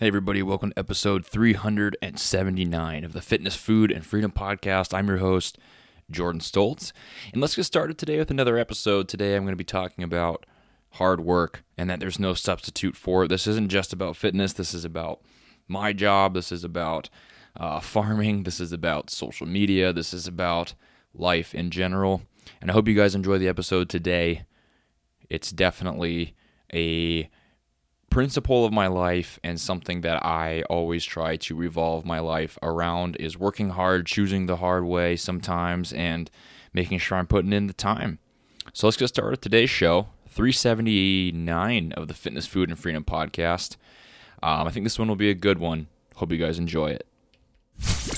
Hey, everybody, welcome to episode 379 of the Fitness, Food, and Freedom Podcast. I'm your host, Jordan Stoltz. And let's get started today with another episode. Today, I'm going to be talking about hard work and that there's no substitute for it. This isn't just about fitness, this is about my job, this is about uh, farming, this is about social media, this is about life in general. And I hope you guys enjoy the episode today. It's definitely a principle of my life and something that I always try to revolve my life around is working hard, choosing the hard way sometimes, and making sure I'm putting in the time. So let's get started with today's show, 379 of the Fitness, Food, and Freedom podcast. Um, I think this one will be a good one. Hope you guys enjoy it.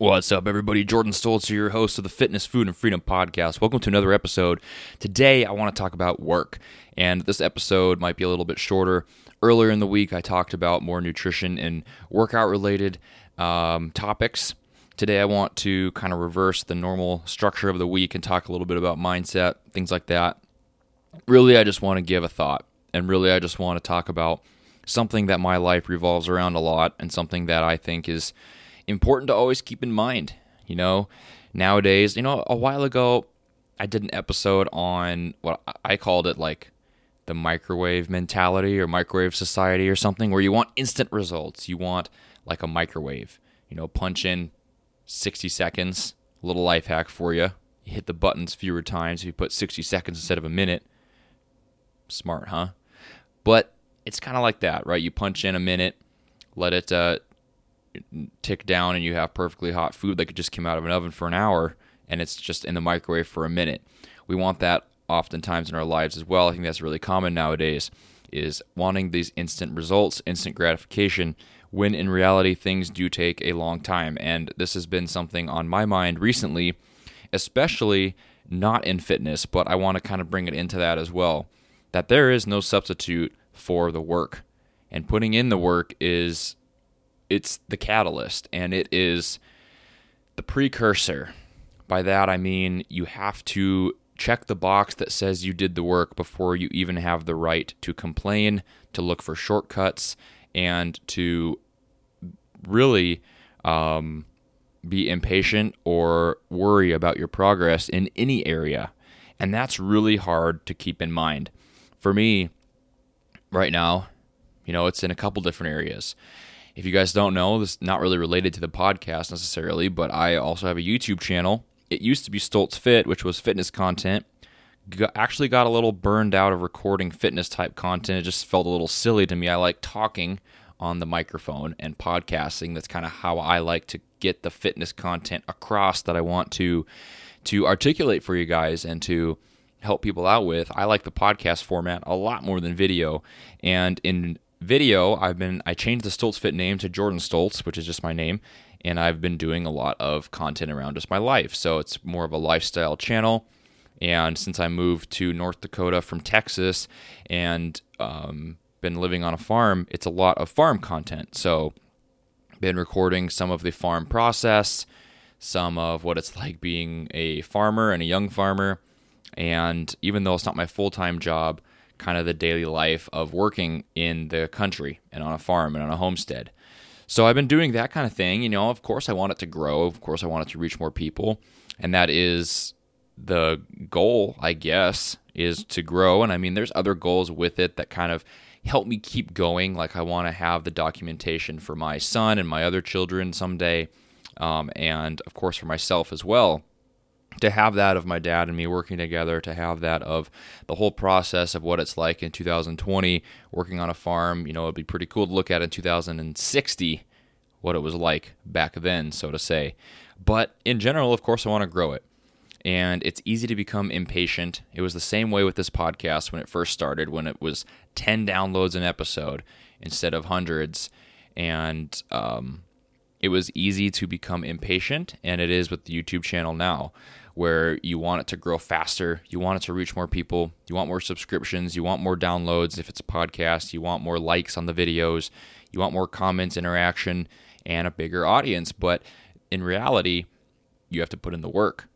What's up, everybody? Jordan Stoltz, your host of the Fitness, Food, and Freedom podcast. Welcome to another episode. Today, I want to talk about work, and this episode might be a little bit shorter. Earlier in the week, I talked about more nutrition and workout related um, topics. Today, I want to kind of reverse the normal structure of the week and talk a little bit about mindset, things like that. Really, I just want to give a thought, and really, I just want to talk about something that my life revolves around a lot and something that I think is important to always keep in mind. You know, nowadays, you know, a while ago, I did an episode on what I called it like the microwave mentality or microwave society or something, where you want instant results. You want like a microwave, you know, punch in 60 seconds, little life hack for you. You hit the buttons fewer times if you put 60 seconds instead of a minute. Smart, huh? But it's kind of like that, right? You punch in a minute, let it uh, tick down and you have perfectly hot food that could just come out of an oven for an hour and it's just in the microwave for a minute. We want that oftentimes in our lives as well. I think that's really common nowadays is wanting these instant results, instant gratification when in reality things do take a long time. And this has been something on my mind recently, especially not in fitness, but I want to kind of bring it into that as well. That there is no substitute for the work. And putting in the work is it's the catalyst and it is the precursor. By that I mean you have to check the box that says you did the work before you even have the right to complain, to look for shortcuts, and to really um, be impatient or worry about your progress in any area. And that's really hard to keep in mind. For me, right now, you know, it's in a couple different areas. If you guys don't know, this is not really related to the podcast necessarily, but I also have a YouTube channel. It used to be Stoltz Fit, which was fitness content. Actually got a little burned out of recording fitness type content. It just felt a little silly to me. I like talking on the microphone and podcasting. That's kind of how I like to get the fitness content across that I want to to articulate for you guys and to help people out with. I like the podcast format a lot more than video. And in video, I've been I changed the Stoltz Fit name to Jordan Stoltz, which is just my name, and I've been doing a lot of content around just my life. So it's more of a lifestyle channel. And since I moved to North Dakota from Texas and um, been living on a farm, it's a lot of farm content. So been recording some of the farm process, some of what it's like being a farmer and a young farmer. And even though it's not my full time job, kind of the daily life of working in the country and on a farm and on a homestead. So I've been doing that kind of thing. You know, of course, I want it to grow. Of course, I want it to reach more people. And that is the goal, I guess, is to grow. And I mean, there's other goals with it that kind of help me keep going. Like, I want to have the documentation for my son and my other children someday. Um, and of course, for myself as well to have that of my dad and me working together, to have that of the whole process of what it's like in 2020 working on a farm, you know, it'd be pretty cool to look at in 2060 what it was like back then, so to say. But in general, of course, I want to grow it. and it's easy to become impatient. It was the same way with this podcast when it first started, when it was 10 downloads an episode instead of hundreds. And um, it was easy to become impatient, and it is with the YouTube channel now, where you want it to grow faster, you want it to reach more people, you want more subscriptions, you want more downloads if it's a podcast, you want more likes on the videos, you want more comments, interaction, and a bigger audience. But in reality, you have to put in the work.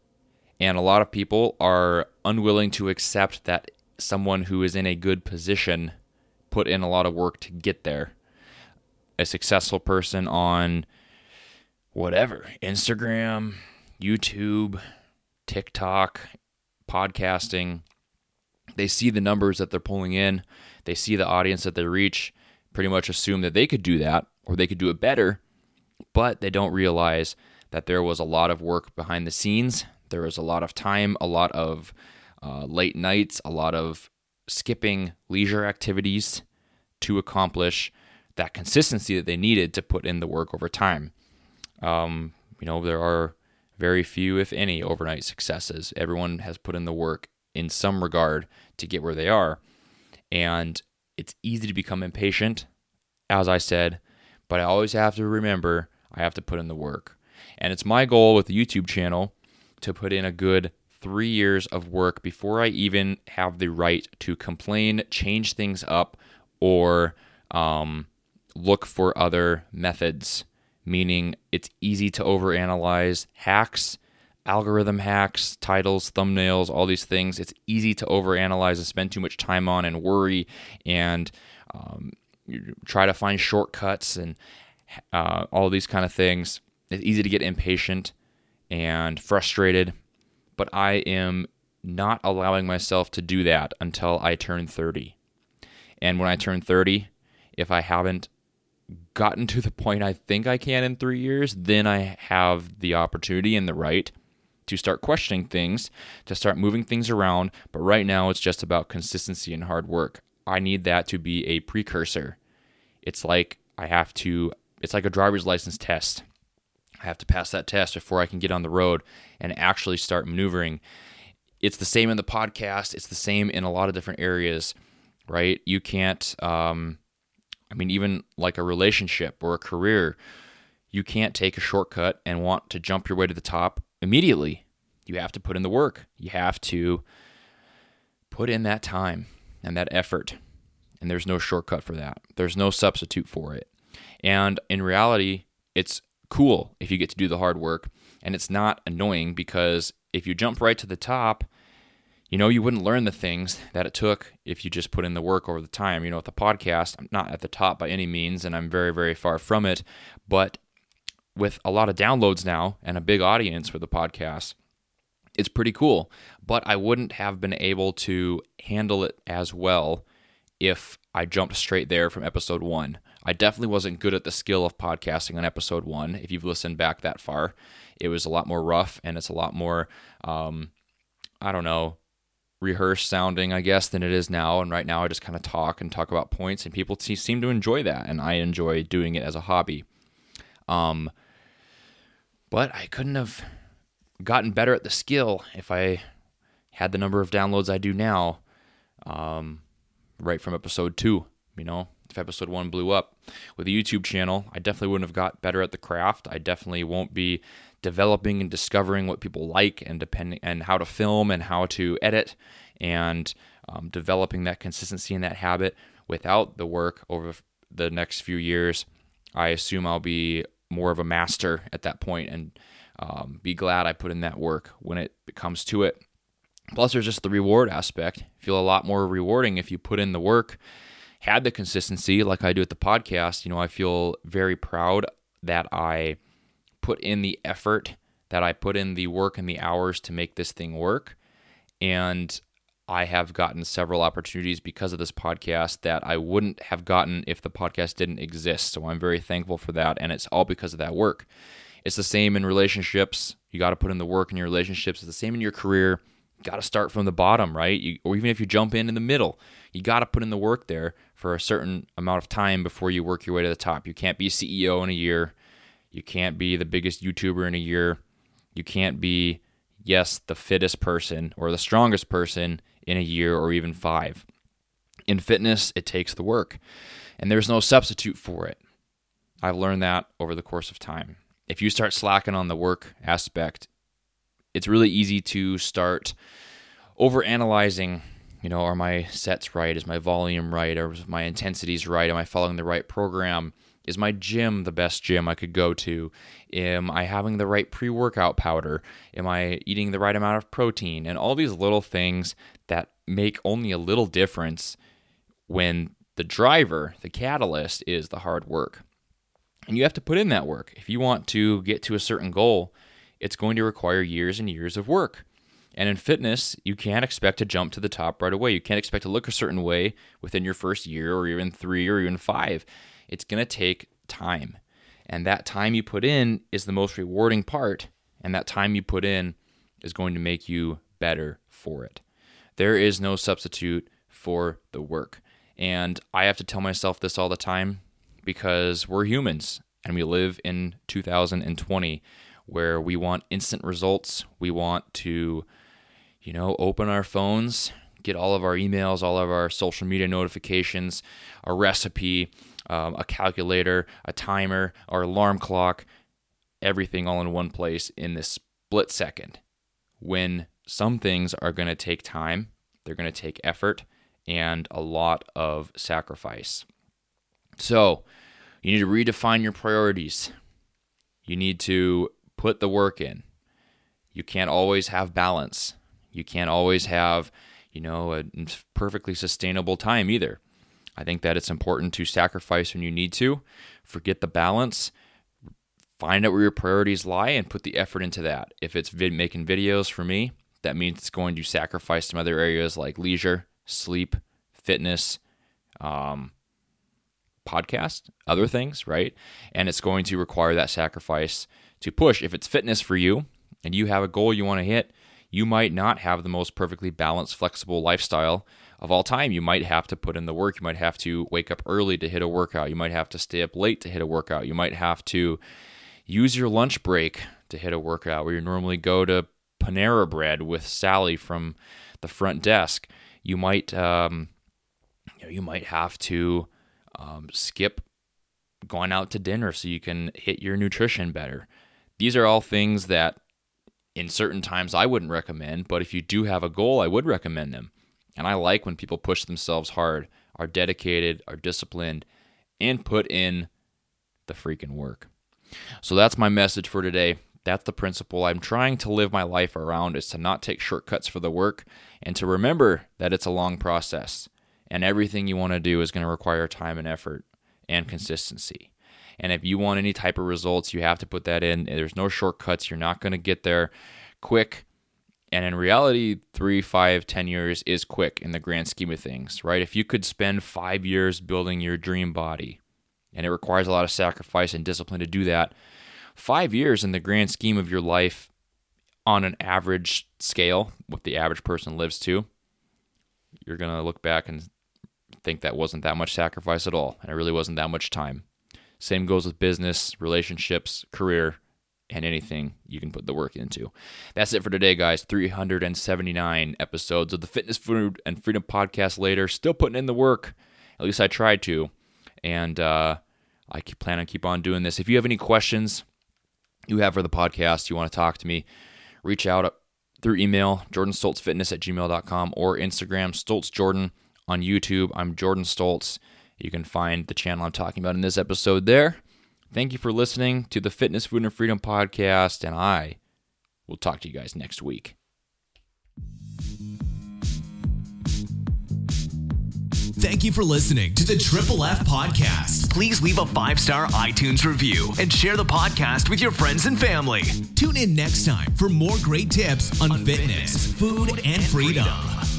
And a lot of people are unwilling to accept that someone who is in a good position put in a lot of work to get there. A successful person on whatever, Instagram, YouTube, TikTok, podcasting, they see the numbers that they're pulling in, they see the audience that they reach, pretty much assume that they could do that or they could do it better, but they don't realize that there was a lot of work behind the scenes. There was a lot of time, a lot of uh, late nights, a lot of skipping leisure activities to accomplish that consistency that they needed to put in the work over time. Um, you know, there are very few, if any, overnight successes. Everyone has put in the work in some regard to get where they are. And it's easy to become impatient, as I said, but I always have to remember I have to put in the work. And it's my goal with the YouTube channel to put in a good three years of work before I even have the right to complain, change things up, or um, look for other methods. Meaning, it's easy to overanalyze hacks, algorithm hacks, titles, thumbnails, all these things. It's easy to overanalyze and spend too much time on and worry and um, try to find shortcuts and uh, all these kind of things. It's easy to get impatient and frustrated, but I am not allowing myself to do that until I turn 30. And when I turn 30, if I haven't gotten to the point I think I can in three years, then I have the opportunity and the right to start questioning things, to start moving things around. But right now, it's just about consistency and hard work. I need that to be a precursor. It's like I have to, it's like a driver's license test. I have to pass that test before I can get on the road and actually start maneuvering. It's the same in the podcast. It's the same in a lot of different areas, right? You can't, um, I mean, even like a relationship or a career, you can't take a shortcut and want to jump your way to the top immediately. You have to put in the work. You have to put in that time and that effort. And there's no shortcut for that. There's no substitute for it. And in reality, it's cool if you get to do the hard work and it's not annoying because if you jump right to the top, you know, you wouldn't learn the things that it took if you just put in the work over the time. You know, with the podcast, I'm not at the top by any means and I'm very, very far from it. But with a lot of downloads now and a big audience for the podcast, it's pretty cool. But I wouldn't have been able to handle it as well if I jumped straight there from episode one. I definitely wasn't good at the skill of podcasting on episode one. If you've listened back that far, it was a lot more rough and it's a lot more, um, I don't know, rehearsed sounding, I guess, than it is now. And right now, I just kind of talk and talk about points, and people t- seem to enjoy that, and I enjoy doing it as a hobby. Um, but I couldn't have gotten better at the skill if I had the number of downloads I do now, um, right from episode two. You know, if episode one blew up. With a YouTube channel, I definitely wouldn't have got better at the craft. I definitely won't be developing and discovering what people like and depending and how to film and how to edit and um, developing that consistency and that habit without the work over the next few years. I assume I'll be more of a master at that point and um, be glad I put in that work when it comes to it. Plus, there's just the reward aspect. Feel a lot more rewarding if you put in the work had the consistency like I do at the podcast, you know, I feel very proud that I put in the effort, that I put in the work and the hours to make this thing work. And I have gotten several opportunities because of this podcast that I wouldn't have gotten if the podcast didn't exist. So I'm very thankful for that. And it's all because of that work. It's the same in relationships. You got to put in the work in your relationships. It's the same in your career. You got to start from the bottom, right? You, or even if you jump in in the middle, you got to put in the work there for a certain amount of time before you work your way to the top. You can't be CEO in a year. You can't be the biggest YouTuber in a year. You can't be yes, the fittest person or the strongest person in a year or even five. In fitness, it takes the work, and there's no substitute for it. I've learned that over the course of time. If you start slacking on the work aspect, it's really easy to start over analyzing you know are my sets right is my volume right is my intensities right am i following the right program is my gym the best gym i could go to? Am i having the right pre-workout powder? Am i eating the right amount of protein? And all these little things that make only a little difference when the driver the catalyst is the hard work. And you have to put in that work. If you want to get to a certain goal it's going to require years and years of work. And in fitness, you can't expect to jump to the top right away. You can't expect to look a certain way within your first year or even three or even five. It's going to take time. And that time you put in is the most rewarding part. And that time you put in is going to make you better for it. There is no substitute for the work. And I have to tell myself this all the time because we're humans and we live in 2020 where we want instant results. We want to you know, open our phones, get all of our emails, all of our social media notifications, a recipe, um, a calculator, a timer, our alarm clock, everything all in one place in this split second. When some things are going to take time, they're going to take effort and a lot of sacrifice. So, you need to redefine your priorities. You need to put the work in. You can't always have balance. You can't always have, you know, a perfectly sustainable time either. I think that it's important to sacrifice when you need to, forget the balance, find out where your priorities lie, and put the effort into that. If it's vid- making videos for me, that means it's going to sacrifice some other areas like leisure, sleep, fitness, um, podcast, other things, right? And it's going to require that sacrifice to push. If it's fitness for you and you have a goal you want to hit, you might not have the most perfectly balanced, flexible lifestyle of all time. You might have to put in the work. You might have to wake up early to hit a workout. You might have to stay up late to hit a workout. You might have to use your lunch break to hit a workout where you normally go to Panera Bread with Sally from the front desk. You might, um, you, know, you might have to um, skip going out to dinner so you can hit your nutrition better. These are all things that in certain times I wouldn't recommend, but if you do have a goal, I would recommend them. And I like when people push themselves hard, are dedicated, are disciplined, and put in the freaking work. So that's my message for today. That's the principle I'm trying to live my life around is to not take shortcuts for the work and to remember that it's a long process and everything you want to do is going to require time and effort and consistency. And if you want any type of results, you have to put that in. There's no shortcuts. You're not going to get there quick. And in reality, three, five, ten years is quick in the grand scheme of things, right? If you could spend five years building your dream body, and it requires a lot of sacrifice and discipline to do that, five years in the grand scheme of your life on an average scale, what the average person lives to, you're going to look back and think that wasn't that much sacrifice at all. And it really wasn't that much time. Same goes with business, relationships, career, and anything you can put the work into. That's it for today, guys. 379 episodes of the Fitness, Food, and Freedom Podcast later. Still putting in the work. At least I tried to. And uh, I plan on keep on doing this. If you have any questions you have for the podcast, you want to talk to me, reach out through email, jordanstoltzfitness at gmail.com or Instagram, Stoltz Jordan. On YouTube, I'm Jordan Stoltz. You can find the channel I'm talking about in this episode there. Thank you for listening to the Fitness, Food, and Freedom podcast, and I will talk to you guys next week. Thank you for listening to the Triple F Podcast. Please leave a five star iTunes review and share the podcast with your friends and family. Tune in next time for more great tips on, on fitness, fitness, food, and freedom. freedom.